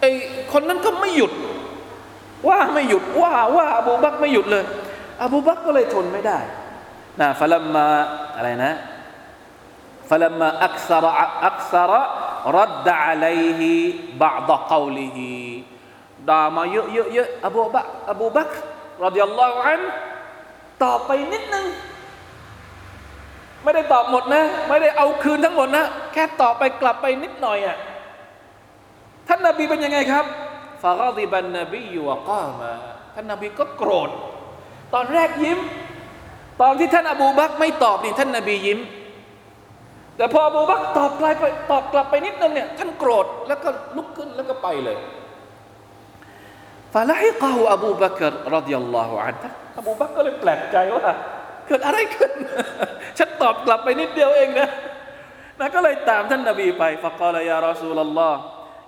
ไอ้คนนั้นก็ไม่หยุด ว่าไม่หยุดว่าว่าอบูบักไม่หยุดเลย อบูบักก็เลยทนไม่ได้นะฟะลัมมาอะไรนะฟะลัมมาอักษรอักษรรัดะอะลัยฮิบะดะกาวลิฮิด่ามาเยอะเยอะเยอะอบูบักอบูบักรรดิยัลลอฮุอันตอบไปนิดนึง ไม่ได้ตอบหมดนะ ไม่ได้เอาคืนทั้งหมดนะ แค่ตอบไปกลับไปนิดหน่อยอะท่านนาบีเป็นยังไงครับ ฟารดิบันนบีอยู่วก้ามาท่านนาบีก็โกรธ ตอนแรกยิ้ม ตอนที่ท่านอบูบักไม่ตอบนี่ท่านนาบียิ้ม แต่พออบูบักตอบกลับไปตอบกลับไปนิดนึงเนี่ยท่านโกรธแล้วก็ลุกขึ้นแล้วก็ไปเลยฟาลาฮิกะฮูอบูบักรรดิยัลลอฮุอันฮ์อบูบักก็เลยแปลกใจว่าเกิดอะไรขึ้น ฉันตอบกลับไปนิดเดียวเองนะนะก็เลยตามท่านนบีไปฟะกาลยารอซูลลอฮ์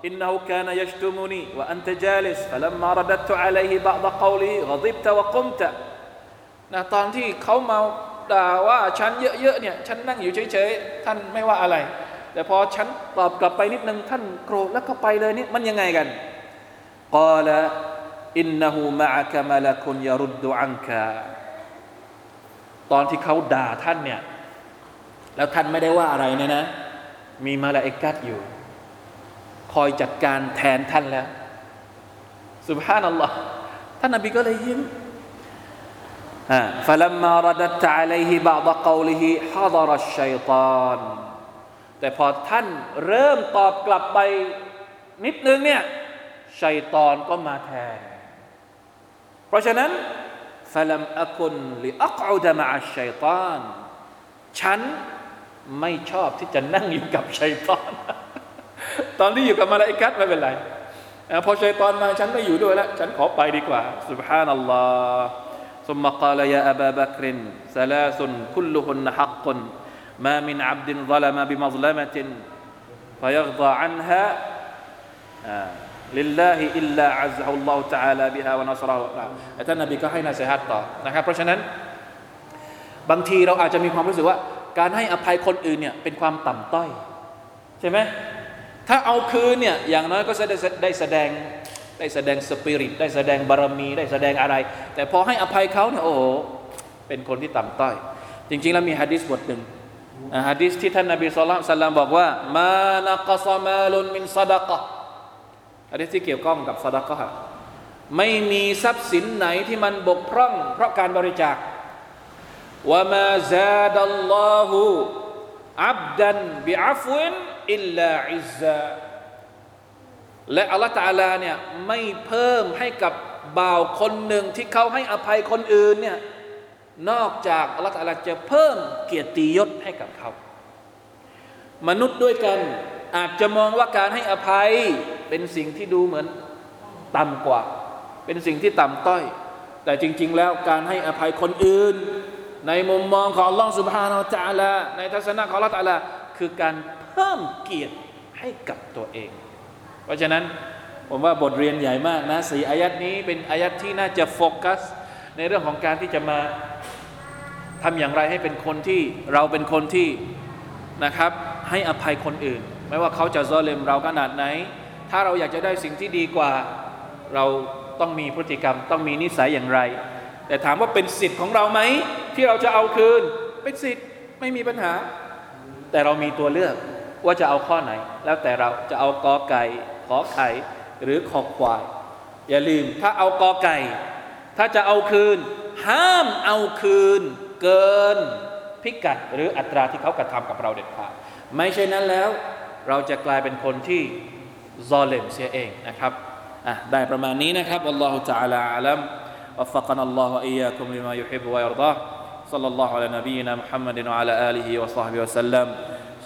إنه كان يشتمني وأنت جالس فلما رددت عليه بعض قوله غضبت وقمت นะตอนที่เขาเมาด่าว่าฉันเยอะๆเนี่ยฉันนั่งอยู่เฉยๆท่านไม่ว่าอะไร แต่พอฉันตอบกลับไปนิดนึงท่านโกรธแล้วก็ไปเลยนี่มันยังไงกันกาลอินนหูมะกะมะละคุนยารุดดุอันกาตอนที่เขาด่าท่านเนี่ยแล้วท่านไม่ได้ว่าอะไรเนี่ยนะ มีมาลาอิกัดอยู่ ค คอยจัดการแทนท่านแล้วสุบฮานัลลอฮ์ท่านนบีก็เลยยิ้มฟะลัมมารัดัตอะลัยฮิบาดะกอลิฮิฮะดรัชชัยตอนแต่พอท่านเริ่มตอบกลับไปนิดนึงเนี่ยชัยตอนก็มาแทน เพราะฉะนั้นฟะลัมอะกุนลิอักอุดะมะอัชชัยตอนฉันไม่ชอบที่จะนั่งอยู่กับชัยตอน ตอนที่อยู่กับมาลาอิกัสไม่เป็นไรพอชัยตอนมาฉันไม่อยู่ด้วยแล้ว ฉันขอไปดีกว่า سبحان الله ثم قال يا أبا بكر ثلاث كلهن حق ما من عبد ظلم بمظلمة فيرضى عنها لله إلا عزه الله تعالى بها ونصره ท่านนบีก็ให้นาเสียฮัตต่อนะครับ เพราะฉะนั้น บางทีเราอาจจะมีความรู้สึกว่า การให้อภัยคนอื่นเนี่ยเป็นความต่ำต้อย ใช่ไหม ถ้าเอาคืนเนี่ยอย่างน้อยก็จะได้แสดงได้แสดงสปิริตได้แสดงบารมี ได้แสดงอะไร แต่พอให้อภัยเขาเนี่ยโอ้โหเป็นคนที่ต่ำต้อย จริง ๆ แล้วมีฮะดิษบทหนึ่งฮะดิษที่ท่านนบีสุลต่านบอกว่ามานักซามาลุนมินซาดะกะฮะดิษที่เกี่ยวข้องกับซาดะกะไม่มีทรัพย์สินไหนที่มันบกพร่อง เพราะการบริจาคว่ามาซาดัลลอฮุ อับดันบิอัฟวินอิลลาอิซาและอัลลอฮฺตาลาเนี่ยไม่เพิ่มให้กับบ่าวคนหนึ่งที่เขาให้อภัยคนอื่นเนี่ยนอกจากอัลลอฮฺตาลาจะเพิ่มเกียรติยศให้กับเขา มนุษย์ด้วยกันอาจจะมองว่าการให้อภัยเป็นสิ่งที่ดูเหมือนต่ำกว่า เป็นสิ่งที่ต่ำต้อย แต่จริง ๆ แล้วการให้อภัยคนอื่น ในมุมมองของลอฮฺสุบฮานาอัลลอฮฺในทัศนะของอัลลอฮฺตาลาคือการเพิ่มเกียรติให้กับตัวเอง เพราะฉะนั้นผมว่าบทเรียนใหญ่มากนะสี่อายัดนี้เป็นอายัดที่น่าจะโฟกัส ในเรื่องของการที่จะมาทำอย่างไรให้เป็นคนที่เราเป็นคนที่นะครับ ให้อภัยคนอื่น ไม่ว่าเขาจะซอเลมเราขนาดไหน ถ้าเราอยากจะได้สิ่งที่ดีกว่า เราต้องมีพฤติกรรม ต้องมีนิสัยอย่างไร แต่ถามว่าเป็นสิทธิ์ของเราไหม ที่เราจะเอาคืน เป็นสิทธิ์ไม่มีปัญหา แต่เรามีตัวเลือกว่าจะเอาข้อไหน แล้วแต่เราจะเอากอไก่ ขอไข่ หรือขอควาย อย่าลืมถ้าเอากอไก่ ถ้าจะเอาคืน ห้ามเอาคืน เกินพิกัดหรืออัตราที่เขากระทำกับเราเด็ดขาดไม่ใช่นั้นแล้ว เราจะกลายเป็นคนที่ซอเลมเสียเองนะครับอ่ะได้ประมาณนี้นะครับอัลลอฮฺ تعالى อาลัม وفقنا الله وإياكم لما يحب ويرضاه صلى الله على نبينا محمد وعلى آله وصحبه وسلم.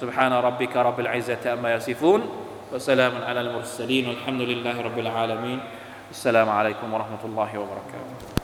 سبحان ربك رب العزة أما يصفون وسلام على المرسلين والحمد لله رب العالمين. السلام عليكم ورحمة الله وبركاته.